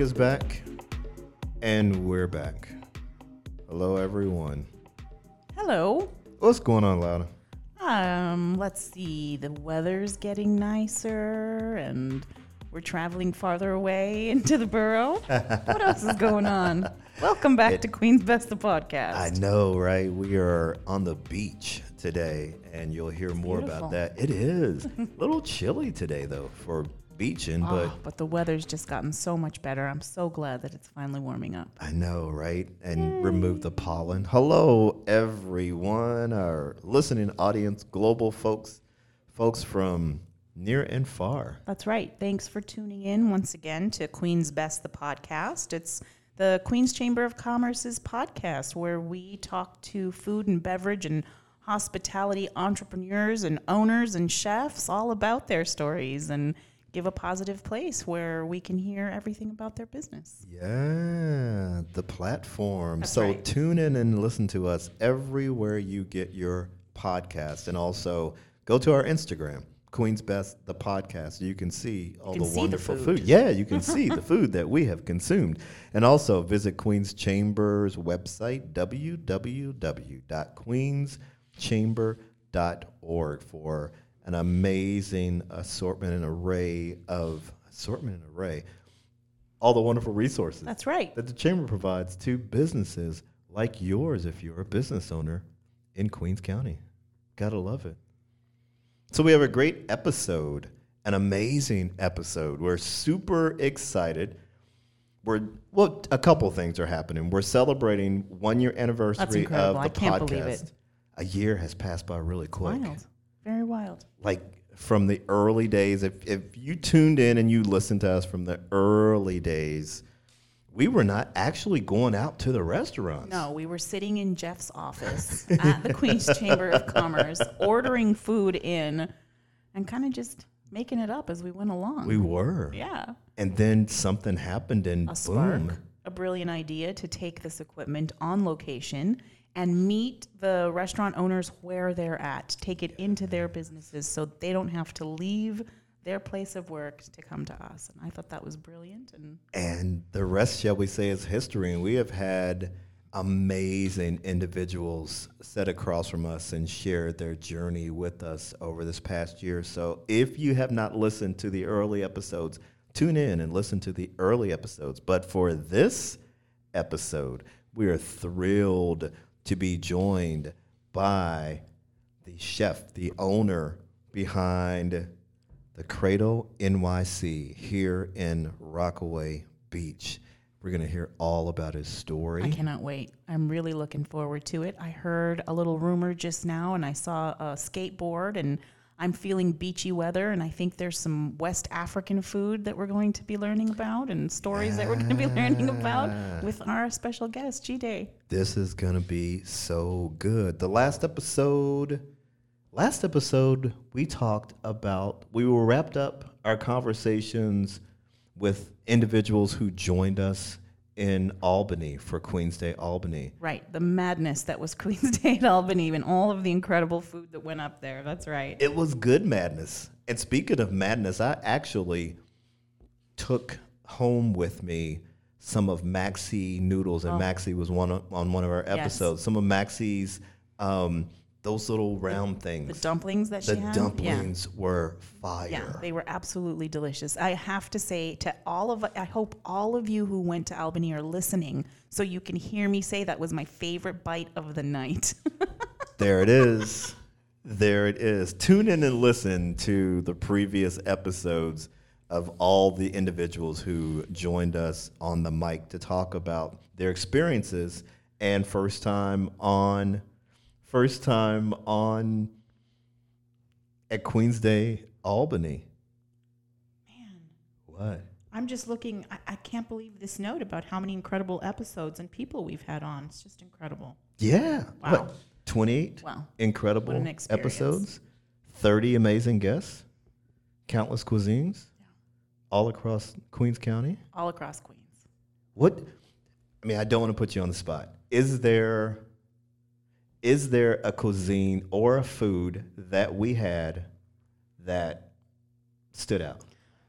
is back, and we're back. Hello, everyone. Hello. What's going on, Loudon? Um, let's see. The weather's getting nicer and we're traveling farther away into the borough. what else is going on? Welcome back It- to Queens Best the podcast. I know, right? We are on the beach today, and you'll hear more beautiful. about that. It is a little chilly today, though, for beaching, ah, but Oh, but the weather's just gotten so much better. I'm so glad that it's finally warming up. I know, right? And remove the pollen. Hello, everyone, our listening audience, global folks, folks from near and far. That's right. Thanks for tuning in once again to Queens Best the podcast. It's the Queens Chamber of Commerce's podcast where we talk to food and beverage and hospitality entrepreneurs and owners and chefs all about their stories and give a positive place where we can hear everything about their business. Yeah, the platform. That's so right. tune in and listen to us everywhere you get your podcast. And also go to our Instagram, Queens Best, the podcast. You can see all can the see the wonderful food. food. Yeah, you can see the food that we have consumed. And also visit Queens Chamber's website, www.queenschamber.org for an amazing assortment and array of assortment and array all the wonderful resources That's right. that the chamber provides to businesses like yours if you're a business owner in Queens County. Gotta love it. So we have a great episode, an amazing episode. We're super excited. We're well, a couple things are happening. We're celebrating one year anniversary of I the can't podcast. believe it. A year has passed by really quick Wild. Very wild. like from the early days if, if you tuned in and you listened to us from the early days we were not actually going out to the restaurants No, we were sitting in Jeff's office at the Queens Chamber of Commerce, ordering food in and kind of just making it up as we went along. we were yeah. and then something happened and A spark, boom a brilliant idea to take this equipment on location and meet the restaurant owners where they're at, take it into their businesses so they don't have to leave their place of work to come to us. And I thought that was brilliant and and the rest shall we say is history. And we have had amazing individuals sit across from us and share their journey with us over this past year. So if you have not listened to the early episodes tune in and listen to the early episodes. But for this episode we are thrilled to be joined by the chef the owner behind the Cradle NYC here in Rockaway Beach. We're going to hear all about his story. I cannot wait. I'm really looking forward to it. I heard a little rumor just now and I saw a skateboard and I'm feeling beachy weather and I think there's some West African food that we're going to be learning about and stories that we're going to be learning about ah. with our special guest, Jide. This is going to be so good. The last episode, last episode, we talked about, we were wrapped up our conversations with individuals who joined us in Albany for Queens Day Albany. Right, the madness that was Queens Day at Albany and all of the incredible food that went up there. That's right. It was good madness. And speaking of madness, I actually took home with me some of Maxie noodles, and Maxie was one of, on one of our Oh. Yes. episodes. Some of Maxie's um, those little round The things. The dumplings that The she had. Yeah. dumplings were fire. Yeah, they were absolutely delicious. I have to say to all of I hope all of you who went to Albany are listening so you can hear me say that was my favorite bite of the night. There it is. There it is. Tune in and listen to the previous episodes of all the individuals who joined us on the mic to talk about their experiences and first time on first time on at Queens Day Albany. Man, What? I'm just looking I, I can't believe this note about how many incredible episodes and people we've had on. It's just incredible. Yeah. Wow. What? 28 Wow. incredible episodes, 30 amazing guests, countless cuisines, yeah. all across Queens County. All across Queens. What? I mean, I don't want to put you on the spot. Is there is there a cuisine or a food that we had that stood out?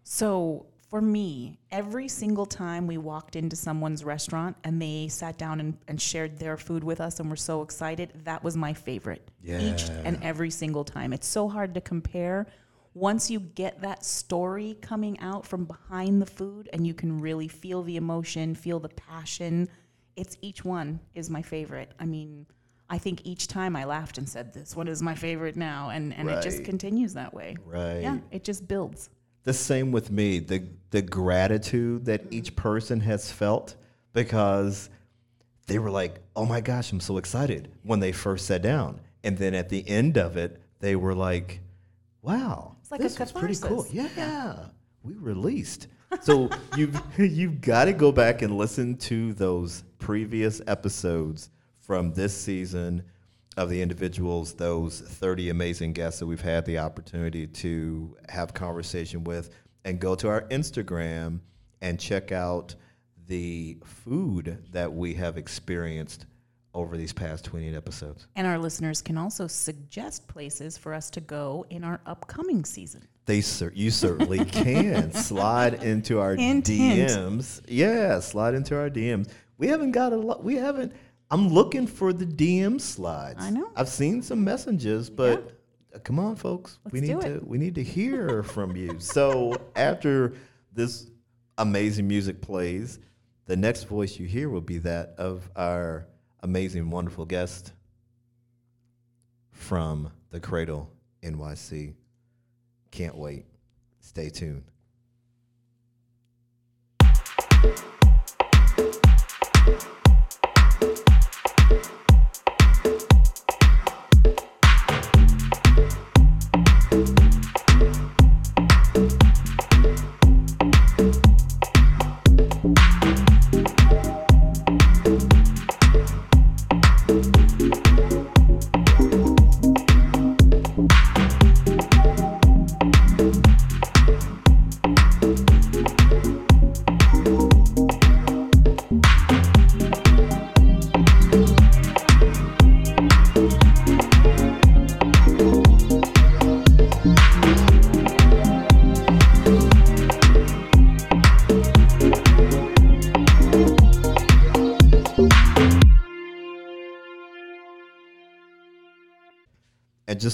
So For me, every single time we walked into someone's restaurant and they sat down and, and shared their food with us and were so excited, that was my favorite. Yeah. Each and every single time. It's so hard to compare. Once you get that story coming out from behind the food and you can really feel the emotion, feel the passion, it's each one is my favorite. I mean, I think each time I laughed and said, This one is my favorite now. And, and it just continues that way. Right. Yeah, it just builds. The same with me. The the gratitude that mm-hmm. each person has felt because they were like, "Oh my gosh, I'm so excited" when they first sat down, and then at the end of it, they were like, "Wow, It's like a this was pretty cool." catharsis. Yeah, we released. So you've you've got to go back and listen to those previous episodes from this season of the individuals, those 30 amazing guests that we've had the opportunity to have conversation with, and go to our Instagram and check out the food that we have experienced over these past 28 episodes. And our listeners can also suggest places for us to go in our upcoming season. They cer- you certainly can slide into our Hint, hint. DMs. Yeah, slide into our DMs. We haven't got a lot. We haven't. I'm looking for the DM slides. I know. I've seen some messages, but uh, come on, folks. Let's we need to. We need to hear from you. So after this amazing music plays, the next voice you hear will be that of our amazing, wonderful guest from the Cradle NYC. Can't wait. Stay tuned.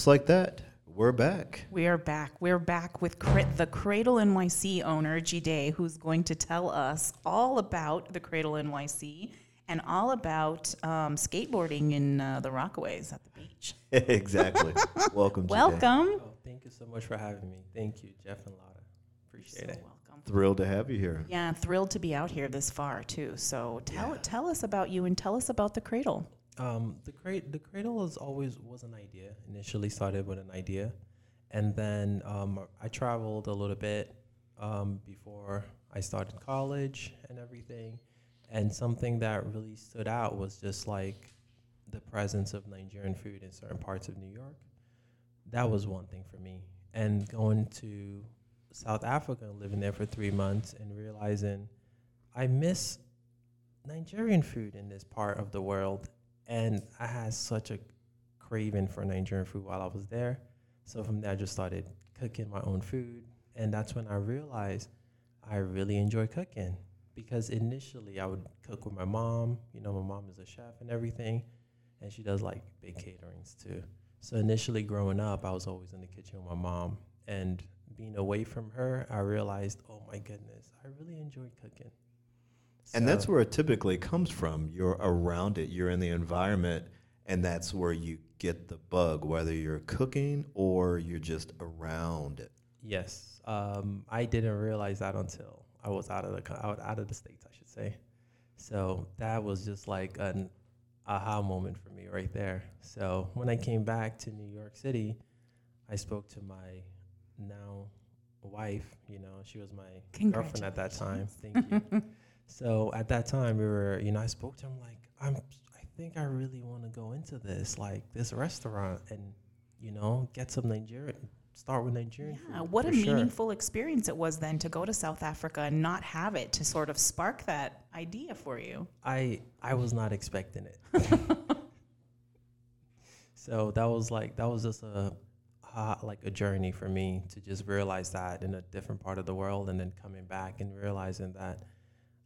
Just like that, we're back. We are back. We're back with Cra- the Cradle NYC owner, Jide, who's going to tell us all about the Cradle NYC and all about um, skateboarding in uh, the Rockaways at the beach. exactly. Welcome. Jide. Welcome. Oh, thank you so much for having me. Thank you, Jeff and Lotta. Appreciate So it. welcome. Thrilled to have you here. Yeah, thrilled to be out here this far too. So tell Yeah. tell us about you and tell us about the Cradle. Um, the cradle, the cradle was always was an idea. Initially started with an idea, and then um, I traveled a little bit um, before I started college and everything. And something that really stood out was just like the presence of Nigerian food in certain parts of New York. That was one thing for me. And going to South Africa and living there for three months and realizing I miss Nigerian food in this part of the world. And I had such a craving for Nigerian food while I was there. So from there, I just started cooking my own food. And that's when I realized I really enjoy cooking because initially I would cook with my mom. You know, my mom is a chef and everything, and she does like big caterings too. So initially, growing up, I was always in the kitchen with my mom, and being away from her, I realized, oh my goodness, I really enjoy cooking. And that's where it typically comes from. You're around it, you're in the environment, and that's where you get the bug, whether you're cooking or you're just around it. Yes, um, I didn't realize that until I was out of the out, out of the states, I should say. So that was just like an aha moment for me right there. So when I came back to New York City, I spoke to my now wife. You know, she was my girlfriend at that time. Thank you. so at that time, we were, you know, I spoke to him like, I'm, I think I really want to go into this, like this restaurant, and you know, get some Nigerian. Start with Nigerian. Yeah, food, what a sure. meaningful experience it was then to go to South Africa and not have it to sort of spark that idea for you. I I was not expecting it. so that was like that was just a uh, like a journey for me to just realize that in a different part of the world, and then coming back and realizing that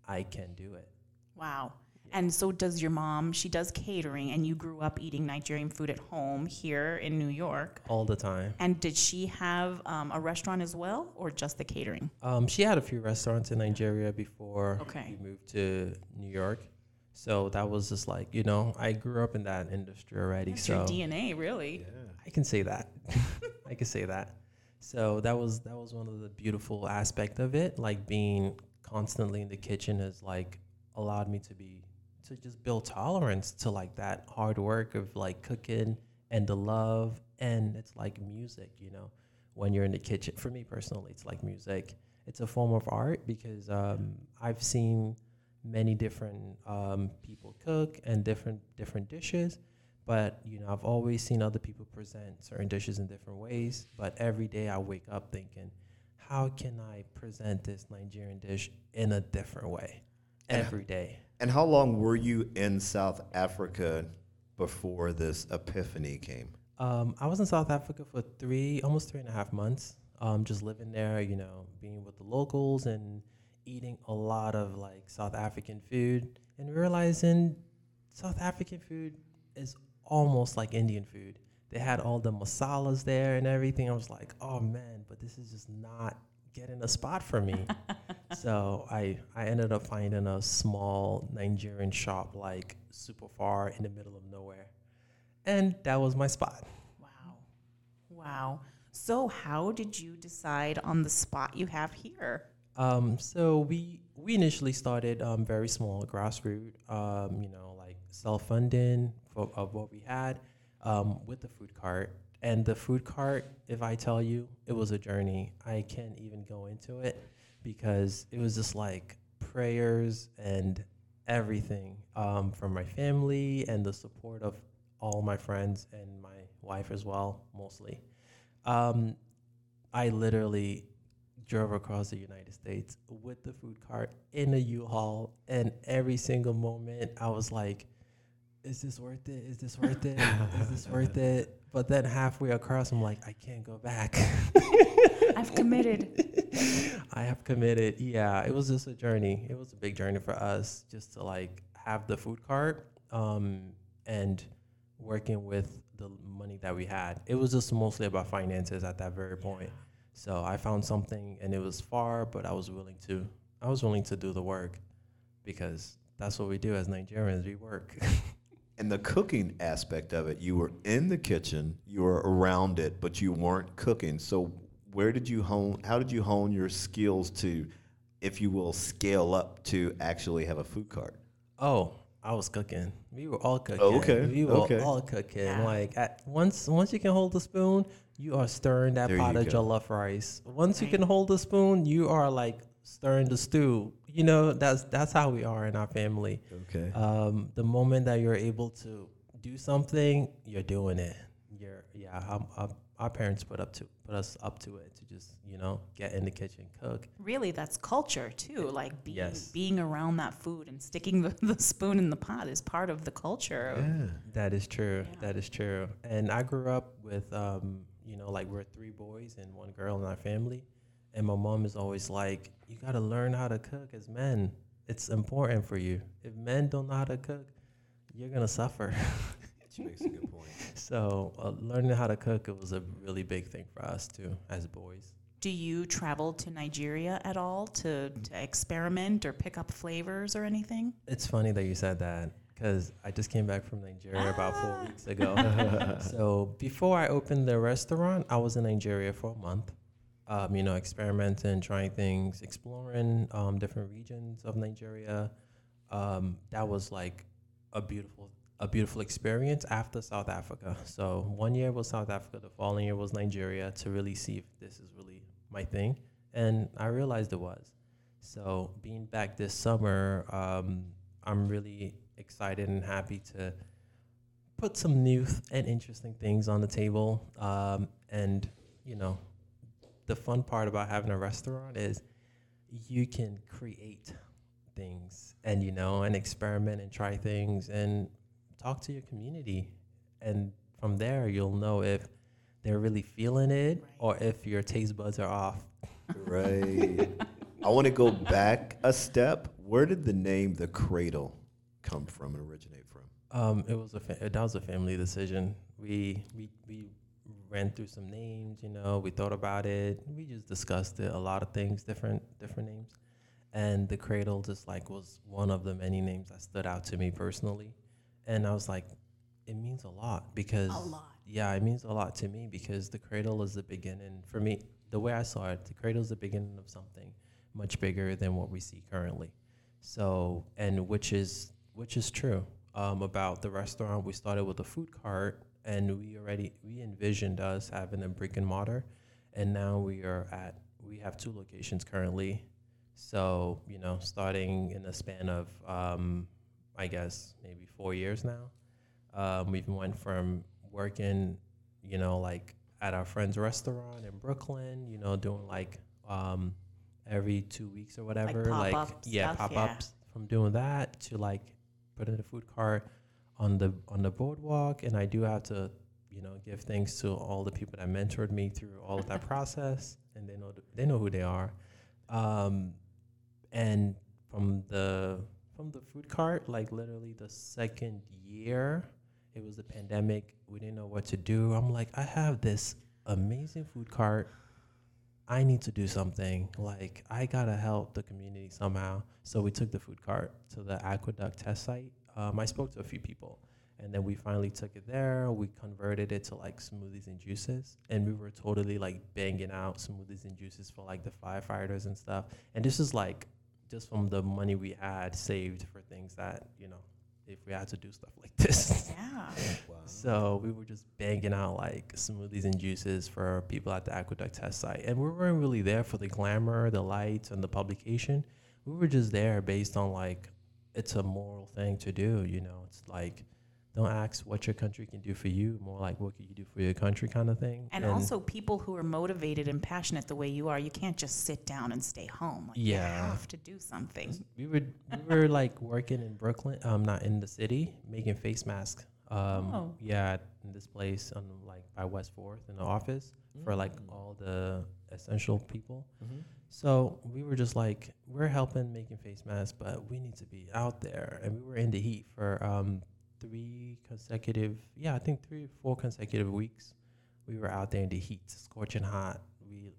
I can do it. Wow. And so does your mom, she does catering and you grew up eating Nigerian food at home here in New York. all the time. And did she have um, a restaurant as well or just the catering? Um, she had a few restaurants in Nigeria before Okay. we moved to New York. So that was just like, you know, I grew up in that industry already. That's so your DNA, really. Yeah. I can say that. I can say that. So that was that was one of the beautiful aspect of it. Like being constantly in the kitchen has like allowed me to be to just build tolerance to like that hard work of like cooking and the love and it's like music, you know. When you're in the kitchen, for me personally, it's like music. It's a form of art because um, I've seen many different um, people cook and different different dishes but you know i've always seen other people present certain dishes in different ways but every day i wake up thinking how can i present this nigerian dish in a different way every day And how long were you in South Africa before this epiphany came? um, i was in south africa for three almost three and a half months um, just living there you know being with the locals and eating a lot of like south african food and realizing south african food is almost like indian food they had all the masalas there and everything i was like oh man but this is just not getting a spot for me so i i ended up finding a small nigerian shop like super far in the middle of nowhere and that was my spot Wow. Wow. So, how did you decide on the spot you have here? Um, so we we initially started um, very small, grassroots. Um, you know, like self funding for of what we had um, with the food cart. And the food cart, if I tell you, it was a journey. I can't even go into it because it was just like prayers and everything um, from my family and the support of all my friends and my wife as well, mostly. Um, I literally drove across the United States with the food cart in a U-Haul, and every single moment I was like, "Is this worth it? Is this worth it? Is this worth it?" But then halfway across, I'm like, "I can't go back. I've committed. I have committed." Yeah, it was just a journey. It was a big journey for us just to like have the food cart um, and working with the money that we had. It was just mostly about finances at that very point. So I found something and it was far, but I was willing to I was willing to do the work because that's what we do as Nigerians, we work. And the cooking aspect of it, you were in the kitchen, you were around it, but you weren't cooking. So where did you hone how did you hone your skills to, if you will, scale up to actually have a food cart? oh, I was cooking. We were all cooking. Oh, okay, We were okay. all cooking. Yeah. Like at once once you can hold the spoon, you are stirring that There pot of go. jollof rice. Once you can hold the spoon, you are like stirring the stew. You know, that's that's how we are in our family. Okay. um, the moment that you're able to do something, you're doing it. You're yeah. Um, uh, our parents put up to put us up to it to just you know get in the kitchen, cook. Really, that's culture too. Like being, Yes. being around that food and sticking the, the spoon in the pot is part of the culture. yeah. That is true. Yeah. That is true. And I grew up with um, you know like we're three boys and one girl in our family, and my mom is always like, you got to learn how to cook as men. It's important for you. If men don't know how to cook, you're gonna suffer. She makes a good point. So uh, learning how to cook it was a really big thing for us too as boys. Do you travel to Nigeria at all to, to experiment or pick up flavors or anything? It's funny that you said that because I just came back from Nigeria about four Ah. weeks ago. so before I opened the restaurant, I was in Nigeria for a month. Um, you know, experimenting, trying things, exploring um, different regions of Nigeria. Um, that was like a beautiful, a beautiful experience after South Africa. So one year was South Africa, the following year was Nigeria to really see if this is really my thing, and I realized it was. So being back this summer, um, I'm really excited and happy to put some new th- and interesting things on the table. Um, and you know, the fun part about having a restaurant is you can create things and you know and experiment and try things and talk to your community and from there you'll know if they're really feeling it, Right. or if your taste buds are off. Right. I want to go back a step. Where did the name the Cradle come from and originate from? Um, it was a fa- that was a family decision. We we we ran through some names. You know, we thought about it. We just discussed it. A lot of things, different different names, and the cradle just like was one of the many names that stood out to me personally. And I was like, it means a lot because A lot. yeah, it means a lot to me because the cradle is the beginning for me. The way I saw it, the cradle is the beginning of something much bigger than what we see currently. So, and which is which is true um, about the restaurant. We started with a food cart, and we already we envisioned us having a brick and mortar, and now we are at we have two locations currently. So you know, starting in the span of um, I guess maybe four years now, um, we've went from working, you know, like at our friend's restaurant in Brooklyn, you know, doing like um, every two weeks or whatever, like, pop-up yeah, pop yeah. ups. From doing that to like putting a food cart on the on the boardwalk, and I do have to, you know, give thanks to all the people that mentored me through all of that process, and they know th- they know who they are. Um, and from the from the food cart, like literally the second year, it was the pandemic. We didn't know what to do. I'm like, I have this amazing food cart. I need to do something. Like, I gotta help the community somehow. So we took the food cart to the aqueduct test site. Um, I spoke to a few people, and then we finally took it there. We converted it to like smoothies and juices, and we were totally like banging out smoothies and juices for like the firefighters and stuff. And this is like just from the money we had saved for things that you know, if we had to do stuff like this. Yeah. Wow. So we were just banging out like smoothies and juices for people at the aqueduct test site. And we weren't really there for the glamour, the lights, and the publication. We were just there based on like it's a moral thing to do, you know. It's like don't ask what your country can do for you, more like what can you do for your country kind of thing. And, also people who are motivated and passionate the way you are, you can't just sit down and stay home. Like you Yeah. have to do something. we were we were like working in Brooklyn, um, not in the city, making face masks. Um, Oh. yeah, in this place on like by West Fourth in the office for like Mm. all the essential people. Mhm. So we were just like, we're helping making face masks, but we need to be out there, and we were in the heat for um three consecutive, yeah, I think three or four consecutive weeks. We were out there in the heat, scorching hot. We,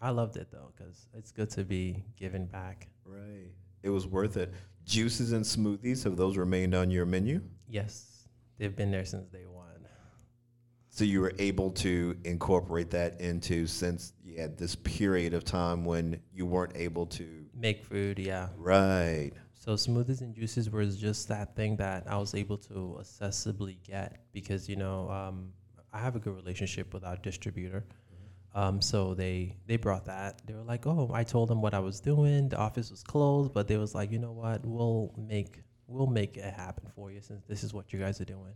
I loved it though, because it's good to be giving back. Right. It was worth it. Juices and smoothies, have those remained on your menu? Yes, they've been there since day one. So you were able to incorporate that into since you had this period of time when you weren't able to. Make food, yeah. Right. So smoothies and juices was just that thing that I was able to accessibly get because you know um, I have a good relationship with our distributor. Um, so they they brought that. They were like, "Oh, I told them what I was doing. The office was closed, but they was like, you know what? We'll make we'll make it happen for you since this is what you guys are doing."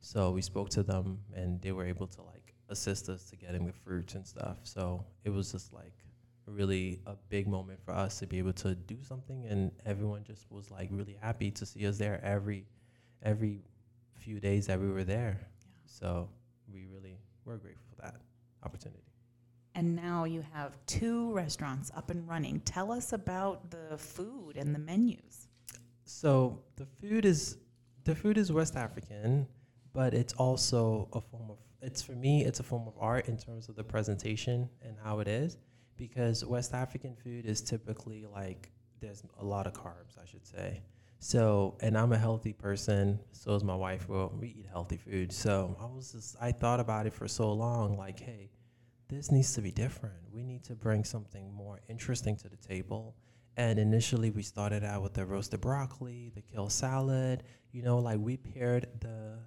So we spoke to them, and they were able to like assist us to getting the fruits and stuff. So it was just like really a big moment for us to be able to do something and everyone just was like really happy to see us there every every few days that we were there so we really were grateful for that opportunity And now you have two restaurants up and running. Tell us about the food and the menus. So the food is the food is west african but it's also a form of it's for me it's a form of art in terms of the presentation and how it is because west african food is typically like there's a lot of carbs i should say. So and i'm a healthy person so is my wife well we eat healthy food. So i was just i thought about it for so long like hey this needs to be different. We need to bring something more interesting to the table and initially we started out with the roasted broccoli the kale salad you know like we paired the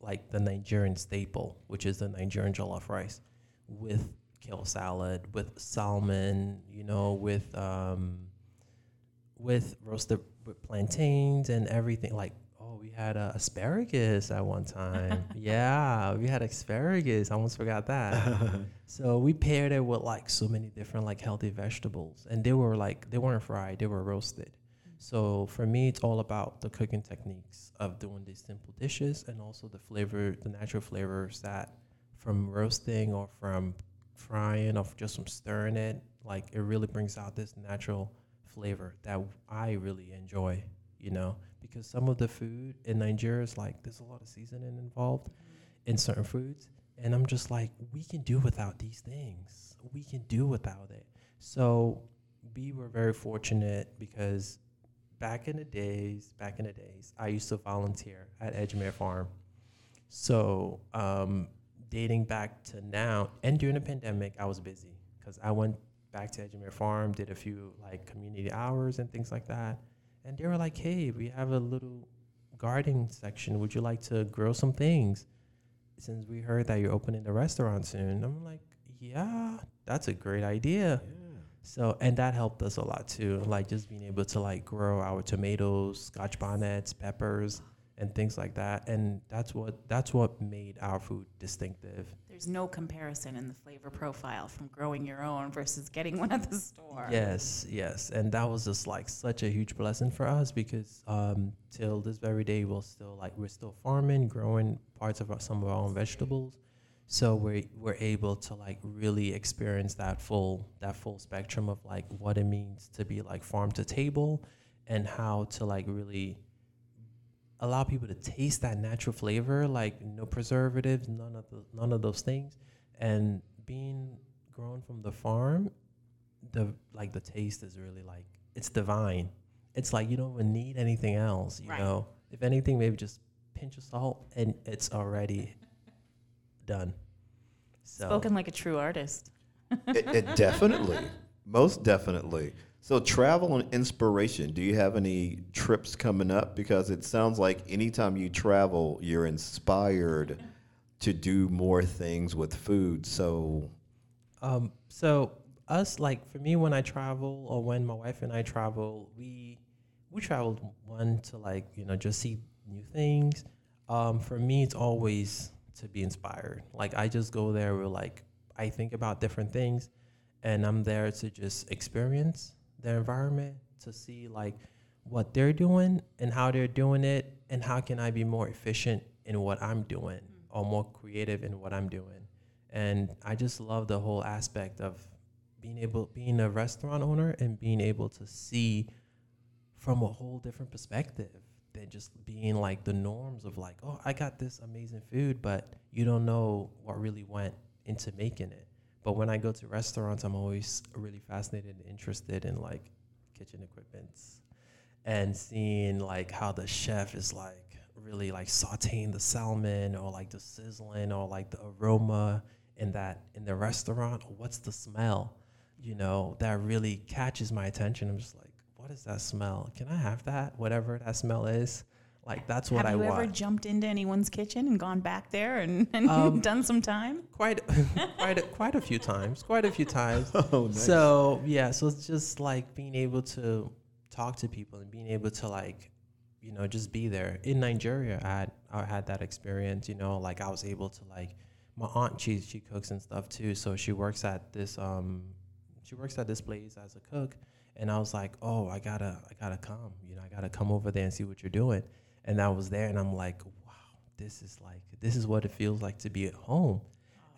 like the nigerian staple which is the nigerian jollof rice with kale salad with salmon you know with um with roasted with plantains and everything like oh we had uh, asparagus at one time yeah we had asparagus i almost forgot that so we paired it with like so many different like healthy vegetables, and they were like they weren't fried; they were roasted. So for me, it's all about the cooking techniques of doing these simple dishes, and also the flavor, the natural flavors that from roasting or from frying or just from stirring it. Like it really brings out this natural flavor that I really enjoy, you know, because some of the food in Nigeria is like there's a lot of seasoning involved in certain foods. And I'm just like, we can do without these things. We can do without it. So we were very fortunate because back in the days, back in the days, I used to volunteer at Edgemere Farm. So um, dating back to now, and during the pandemic, I was busy because I went back to Edgemere Farm, did a few like community hours and things like that. And they were like, "Hey, we have a little gardening section. Would you like to grow some things?" Since we heard that you're opening a restaurant soon, I'm like, "Yeah, that's a great idea." So and that helped us a lot too, like just being able to like grow our tomatoes, scotch bonnets, peppers, and things like that. And that's what that's what made our food distinctive. There's no comparison in the flavor profile from growing your own versus getting one at the store. Yes, yes, and that was just like such a huge blessing for us because um, till this very day we're still like we're still farming, growing parts of our, some of our own vegetables. So we're we're able to like really experience that full that full spectrum of like what it means to be like farm to table, and how to like really allow people to taste that natural flavor, like no preservatives, none of the, none of those things, and being grown from the farm, the like the taste is really like it's divine. It's like you don't even need anything else, you Right. know. If anything, maybe just pinch of salt and it's already done. So Spoken like a true artist. it, it definitely, most definitely. So travel and inspiration. Do you have any trips coming up? Because it sounds like anytime you travel, you're inspired to do more things with food. So Um, so us like for me when I travel or when my wife and I travel, we we traveled one to like you know just see new things. Um, for me, it's always to be inspired. Like I just go there with like I think about different things, and I'm there to just experience the environment to see like what they're doing and how they're doing it, and how can I be more efficient in what I'm doing or mm. more creative in what I'm doing. And I just love the whole aspect of being able being a restaurant owner and being able to see from a whole different perspective than just being like the norms of like oh I got this amazing food but you don't know what really went into making it but when I go to restaurants I'm always really fascinated and interested in like kitchen equipments and seeing like how the chef is like really like sauteing the salmon or like the sizzling or like the aroma in that in the restaurant. What's the smell you know that really catches my attention. I'm just like what is that smell? Can i have that? Whatever that smell is like that's what Have i you ever want jumped into anyone's kitchen and gone back there and, and Um, done some time? quite quite a, quite a few times quite a few times oh, nice. So yeah, so it's just like being able to talk to people and being able to like, you know, just be there. In Nigeria, I had I had that experience. You know, like I was able to like, my aunt she she cooks and stuff too. So she works at this um, she works at this place as a cook, and I was like, oh, I gotta I gotta come. You know, I gotta come over there and see what you're doing. And I was there, and I'm like, wow, this is like this is what it feels like to be at home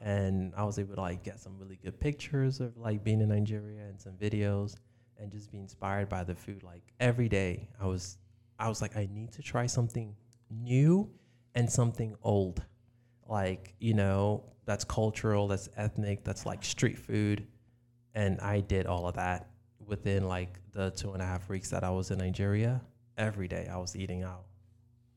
and I was able to like get some really good pictures of like being in Nigeria and some videos and just be inspired by the food. Like every day, I was I was like, I need to try something new and something old, like you know that's cultural, that's ethnic, that's like street food, and I did all of that within like the two and a half weeks that I was in Nigeria. Every day, I was eating out.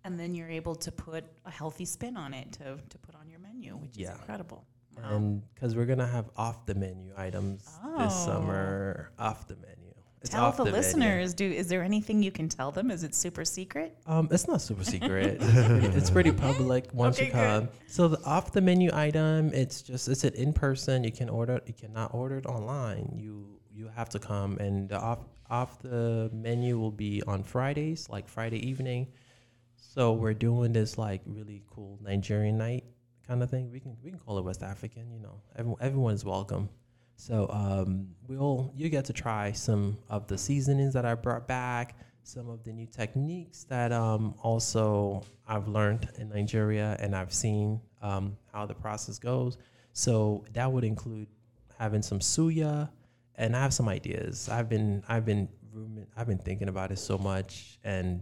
And then you're able to put a healthy spin on it to, to put on your menu, which Yeah. is incredible. Wow. And because we're gonna have off the menu items this Oh. summer, off the menu. It's tell off the, menu. listeners, do is there anything you can tell them? Is it super secret? Um, it's not super secret. it's, pretty, public once Okay, you good. come. So the off the menu item, it's just it's an in person. You can order. You cannot order it online. You you have to come, and the off off the menu will be on Fridays, like Friday evening. So we're doing this like really cool Nigerian night kind of thing. We can we can call it West African. You know, everyone everyone is welcome. So um, we'll you get to try some of the seasonings that I brought back, some of the new techniques that um, also I've learned in Nigeria and I've seen um, how the process goes. So that would include having some suya, and I have some ideas. I've been I've been I've been thinking about it so much and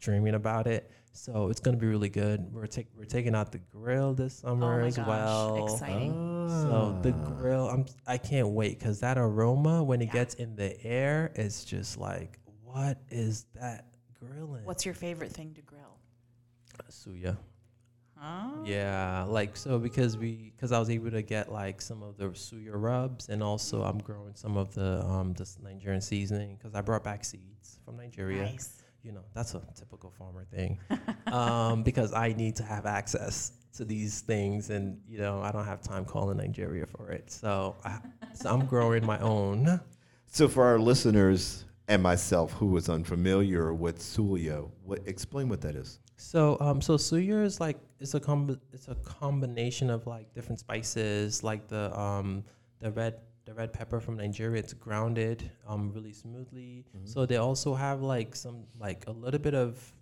dreaming about it. So it's gonna be really good. We're take we're taking out the grill this summer oh my as gosh, well. exciting. So the Ah. grill, I'm I can't wait because that aroma when it Yeah. gets in the air, it's just like, what is that grilling? What's your favorite thing to grill? suya? Huh? Yeah, like so because we because I was able to get like some of the suya rubs and also I'm growing some of the um this Nigerian seasoning because I brought back seeds from Nigeria. Nice. You know that's a typical farmer thing, um because I need to have access to these things and you know I don't have time calling Nigeria for it. So I, so I'm growing my own. So for our listeners and myself who was unfamiliar with suya, what explain what that is? So um so suya is like it's a comb it's a combination of like different spices like the um the red the red pepper from Nigeria it's grounded um really smoothly. So they also have like some like a little bit of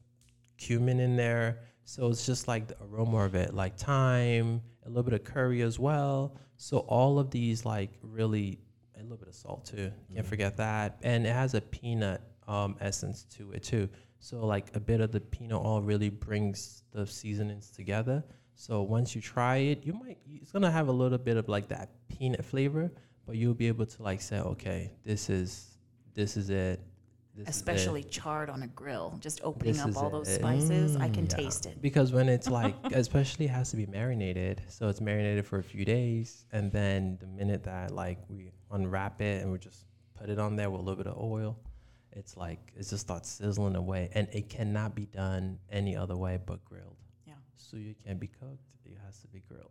cumin in there. So it's just like the aroma of it, like thyme, a little bit of curry as well. So all of these like really a little bit of salt too. Can't forget that. And it has a peanut um, essence to it too. So like a bit of the peanut oil really brings the seasonings together. So once you try it, you might it's gonna have a little bit of like that peanut flavor, but you'll be able to like say, okay, this is this is it. This is it." Especially charred on a grill, just opening This up all those it. spices. I can mm, Yeah. taste it. Because when it's like, especially it has to be marinated. So it's marinated for a few days. And then the minute that like we unwrap it and we just put it on there with a little bit of oil, it's like, it just starts sizzling away. And it cannot be done any other way but grilled. Yeah. So you can't be cooked, it has to be grilled.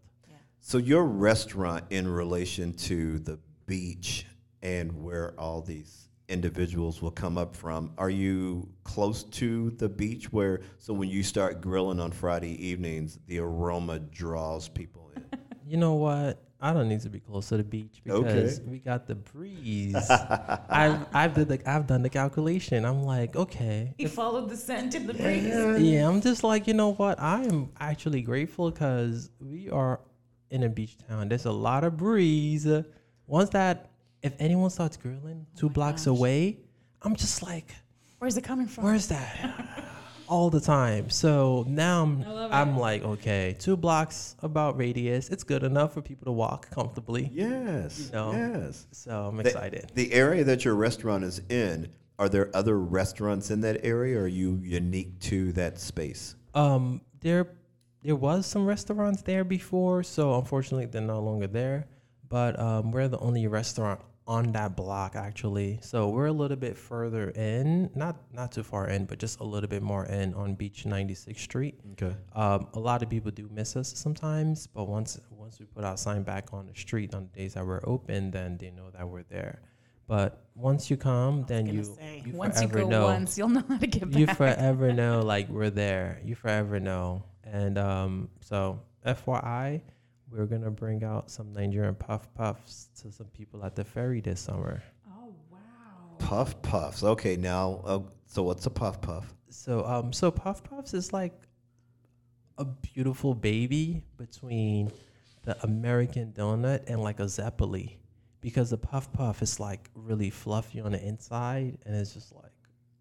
So your restaurant in relation to the beach and where all these individuals will come up from, are you close to the beach where so when you start grilling on Friday evenings, the aroma draws people in? You know what? I don't need to be close to the beach because we got the breeze. I've I've did the, I've done the calculation. I'm like, okay, He followed the scent of the breeze. Yeah, I'm just like, you know what? I am actually grateful because we are in a beach town. There's a lot of breeze. Once that, if anyone starts grilling two blocks gosh. away, I'm just like, Where's it coming from? where's that? All the time. So now I'm, I love I'm like, okay, two blocks about radius. It's good enough for people to walk comfortably. Yes. You know. Yes. So I'm The- excited. The area that your restaurant is in, are there other restaurants in that area or are you unique to that space? Um, there, there was some restaurants there before, so unfortunately they're no longer there. But um, we're the only restaurant on that block actually. So we're a little bit further in, not not too far in, but just a little bit more in on Beach 96th Street. Okay. Um, a lot of people do miss us sometimes, but once once we put our sign back on the street on the days that we're open, then they know that we're there. But once you come, then you say, you once you forever go know once, you'll know how to get back. you forever know like we're there. You forever know. And um, so FYI, we're gonna bring out some Nigerian puff puffs to some people at the ferry this summer. oh wow. Puff puffs. Okay, now, uh, so what's a puff puff? So um, so puff puffs is like a beautiful baby between the American donut and like a zeppole, because the puff puff is like really fluffy on the inside and it's just like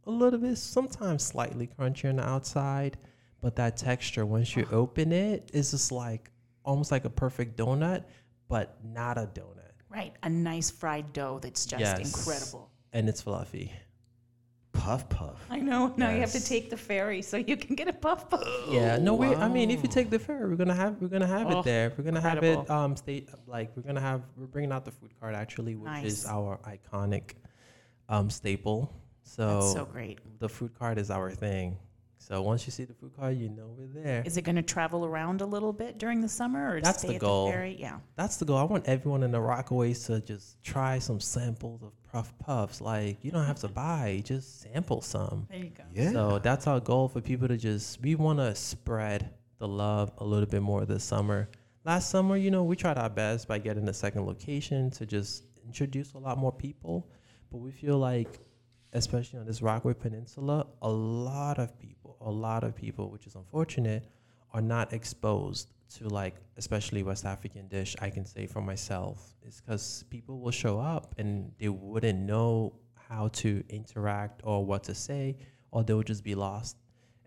a little bit, sometimes slightly crunchy on the outside, but that texture once you ah. open it is just like almost like a perfect donut, but not a donut, Right, a nice fried dough that's just Yes. incredible. and it's fluffy. Puff puff. I know. Now you have to Yes. take the ferry so you can get a puff puff. Yeah, no, we. I mean, if you take the ferry, we're gonna have we're gonna have Oh, it there. We're gonna have it incredible. um state like we're gonna have we're bringing out the food cart actually, which is Nice. our iconic um staple. So, That's so great. the food cart is our thing. So once you see the food cart, you know we're there. Is it going to travel around a little bit during the summer, or That's stay the at goal. the ferry? Yeah. That's the goal. I want everyone in the Rockaways to just try some samples of puff puffs. Like you don't have to mm-hmm. buy, just sample some. There you go. Yeah. So that's our goal for people to just we want to spread the love a little bit more this summer. Last summer, you know, we tried our best by getting a second location to just introduce a lot more people, but we feel like especially on this Rockaway Peninsula, a lot of people, a lot of people, which is unfortunate, are not exposed to like, especially West African dish. I can say for myself, is because people will show up and they wouldn't know how to interact or what to say, or they would just be lost.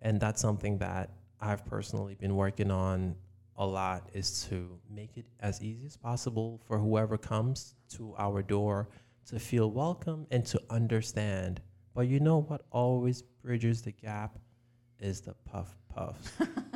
And that's something that I've personally been working on a lot is to make it as easy as possible for whoever comes to our door to feel welcome and to understand. But you know what always bridges the gap is the puff puffs.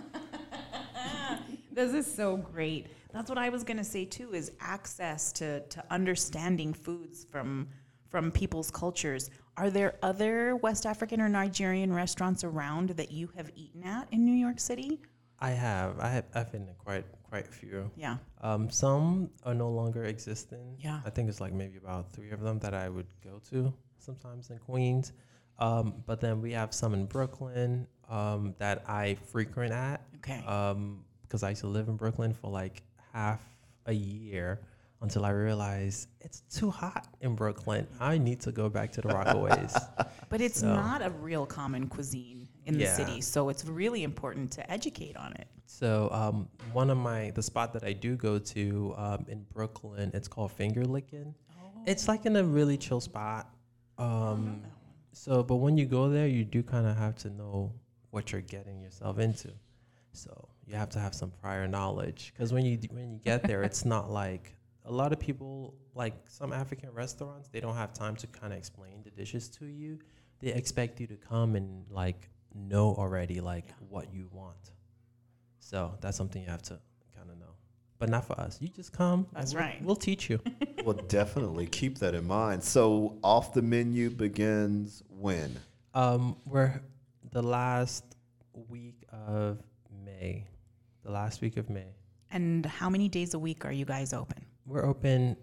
This is so great. That's what I was going to say too is access to to understanding foods from from people's cultures. Are there other West African or Nigerian restaurants around that you have eaten at in New York City? I have. I have I've been to quite quite a few. Yeah. Um, some are no longer existing. Yeah. I think it's like maybe about three of them that I would go to sometimes in Queens. Um, but then we have some in Brooklyn um, that I frequent at. Okay. Um, because I used to live in Brooklyn for like half a year until I realized it's too hot in Brooklyn. I need to go back to the Rockaways. But it's So- not a real common cuisine in Yeah. the city, so it's really important to educate on it. So um, one of my the spot that I do go to um, in Brooklyn, it's called Finger Licking. It's like in a really chill spot. Um, so, but when you go there, you do kind of have to know what you're getting yourself into. So you have to have some prior knowledge because when you d- when you get there, it's not like a lot of people like some African restaurants. They don't have time to kind of explain the dishes to you. They expect you to come and like know already like what you want. So that's something you have to kind of know. But not for us. You just come. That's we'll- right. We'll teach you. well, definitely keep that in mind. So, off the menu begins when? Um, we're the last week of May. The last week of May. And how many days a week are you guys open? We're open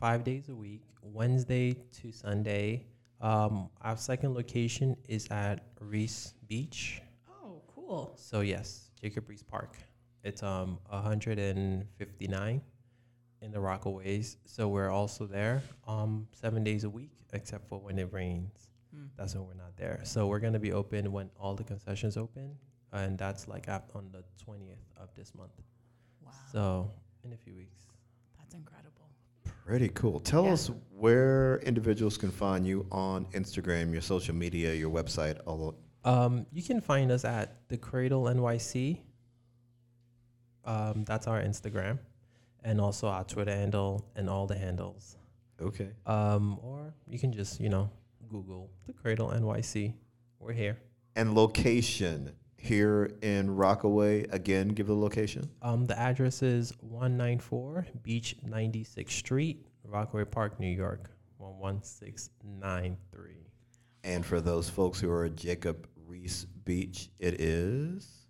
five days a week, Wednesday to Sunday. Um, our second location is at Riis Beach. Oh, cool. So yes, Jacob Riis Park. It's um 159 in the Rockaways. So we're also there um seven days a week, except for when it rains. That's when we're not there. So we're gonna be open when all the concessions open, and that's like up on the 20th of this month. Wow. So in a few weeks. That's incredible. Pretty cool. Tell Yeah. us where individuals can find you on Instagram, your social media, your website, all Um, you can find us at the Cradle NYC. Um, that's our Instagram, and also our Twitter handle and all the handles. Okay. Um, or you can just you know Google the Cradle NYC. We're here. And location here in Rockaway. Again, give the location. Um, the address is 194 Beach 96th Street, Rockaway Park, New York, 11693. And for those folks who are at Jacob Riis Beach, it is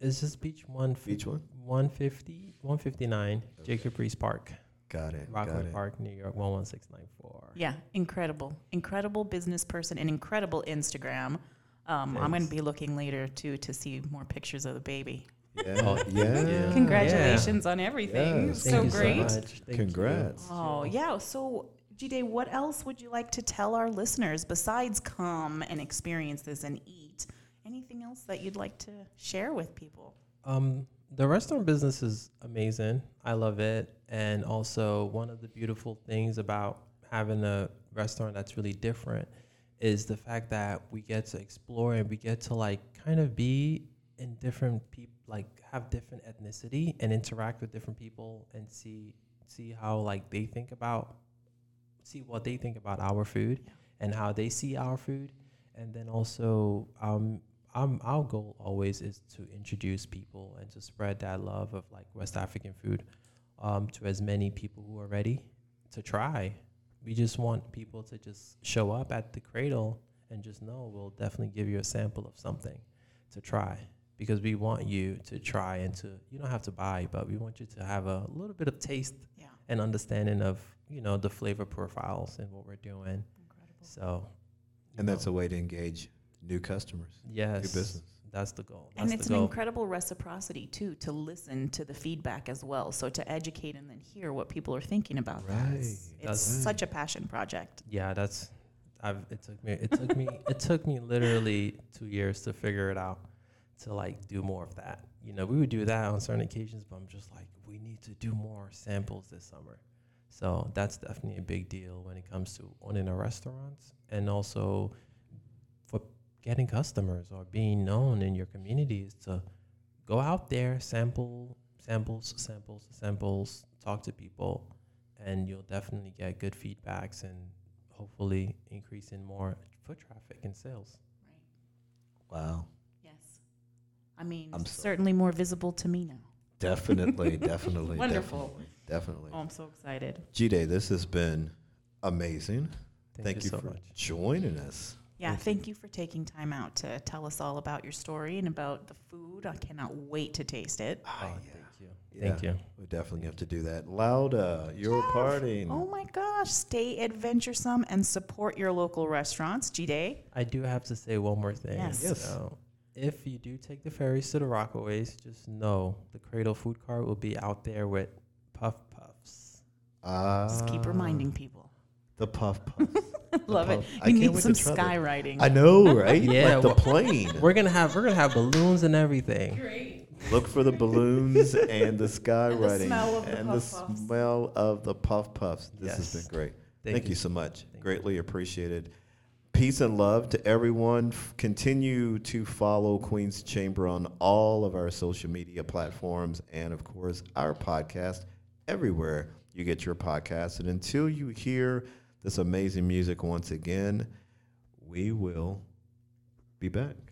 Is this Beach one Beach one. 150 159 Jacob Riis Park, Got it. Rockaway got it. Park, New York, 11694. Yeah, incredible. Incredible business person and incredible Instagram. Um, I'm going to be looking later too to see more pictures of the baby. Yeah. Oh, yeah. yeah. Congratulations on everything. Yes. So you great. So much. Thank you. Congrats. Oh, yeah. So, Jide, what else would you like to tell our listeners besides come and experience this and eat? Anything else that you'd like to share with people? Um, the restaurant business is amazing. I love it. And also, one of the beautiful things about having a restaurant that's really different is the fact that we get to explore and we get to like kind of be in different people, like have different ethnicity and interact with different people and see see how like they think about see what they think about our food and how they see our food. And then also um um, our goal always is to introduce people and to spread that love of like West African food um, to as many people who are ready to try. We just want people to just show up at the cradle and just know we'll definitely give you a sample of something to try because we want you to try and to you don't have to buy but we want you to have a little bit of taste Yeah. and understanding of you know the flavor profiles and what we're doing Incredible. so you And that's a way to engage new customers, yes new business. That's the goal and it's the an incredible reciprocity, too, to listen to the feedback as well. So, to educate and then hear what people are thinking about that. It's, Right. it's That's- such a passion project. yeah that's I've it took me it took me it took me literally two years to figure it out to like do more of that. You know, we would do that on certain occasions, but I'm just like, we need to do more samples this summer. So that's definitely a big deal when it comes to owning a restaurant and also for getting customers or being known in your communities to go out there, sample samples, samples, samples, talk to people, and you'll definitely get good feedbacks and hopefully increase in more foot traffic and sales. Right. Wow. Yes. I mean, I'm so- certainly more visible to me now. Definitely, definitely. Wonderful. Definitely. definitely. Oh, I'm so excited. Jide, this has been amazing. Thank, Thank, you, you, so for much. joining us. Yeah, Thank thank, you for taking time out to tell us all about your story and about the food. I cannot wait to taste it. Oh, Ah, Thank you. Yeah. Thank you. We definitely have to do that. Laura, your Jef, party. Oh my gosh, stay adventuresome and support your local restaurants. Jide. I do have to say one more thing. Yes. Yes. So, if you do take the ferries to the Rockaways, just know the Cradle food cart will be out there with puff puffs. Ah, Just keep reminding people. The puff puff. Love it. puff. I You can't need some to try that. skywriting. I know, right? Yeah, like the well- plane. We're gonna have we're gonna have balloons and everything. Great. Look for the balloons and the skywriting smell of the and the puff puffs. smell of the puff puffs. This has Yes. been great. Thank, Thank, you. so much. Thank. Greatly appreciated. Peace and love to everyone. F- Continue to follow Queen's Chamber on all of our social media platforms and, of course, our podcast everywhere you get your podcast. And until you hear this amazing music once again, we will be back.